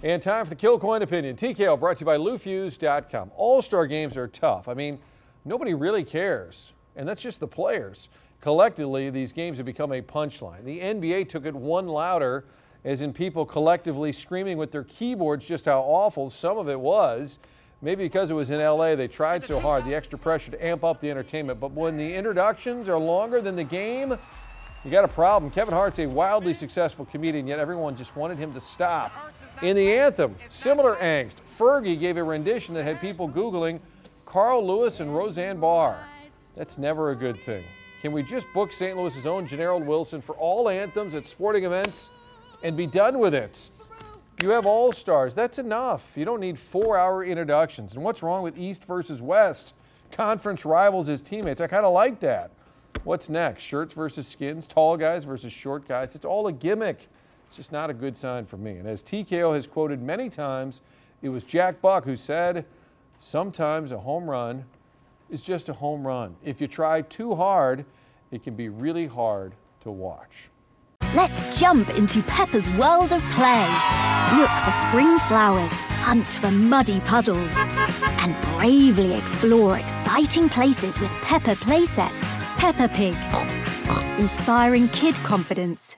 And time for the Kilcoin Opinion. TKO brought to you by LouFuse.com. All-star games are tough. I mean, nobody really cares. And that's just the players. Collectively, these games have become a punchline. The NBA took it one louder, as in people collectively screaming with their keyboards just how awful some of it was. Maybe because it was in LA, they tried so hard, the extra pressure to amp up the entertainment. But when the introductions are longer than the game, you got a problem. Kevin Hart's a wildly successful comedian, yet everyone just wanted him to stop. In the anthem, similar angst. Fergie gave a rendition that had people Googling Carl Lewis and Roseanne Barr. That's never a good thing. Can we just book St. Louis's own Generald Wilson for all anthems at sporting events and be done with it? You have all stars. That's enough. You don't need four hour introductions. And what's wrong with East versus West? Conference rivals as teammates. I kind of like that. What's next? Shirts versus skins, tall guys versus short guys. It's all a gimmick. It's just not a good sign for me. And as TKO has quoted many times, it was Jack Buck who said, Sometimes a home run is just a home run. If you try too hard, it can be really hard to watch. Let's jump into Peppa's world of play. Look for spring flowers, hunt for muddy puddles, and bravely explore exciting places with Peppa playsets. Peppa Pig, inspiring kid confidence.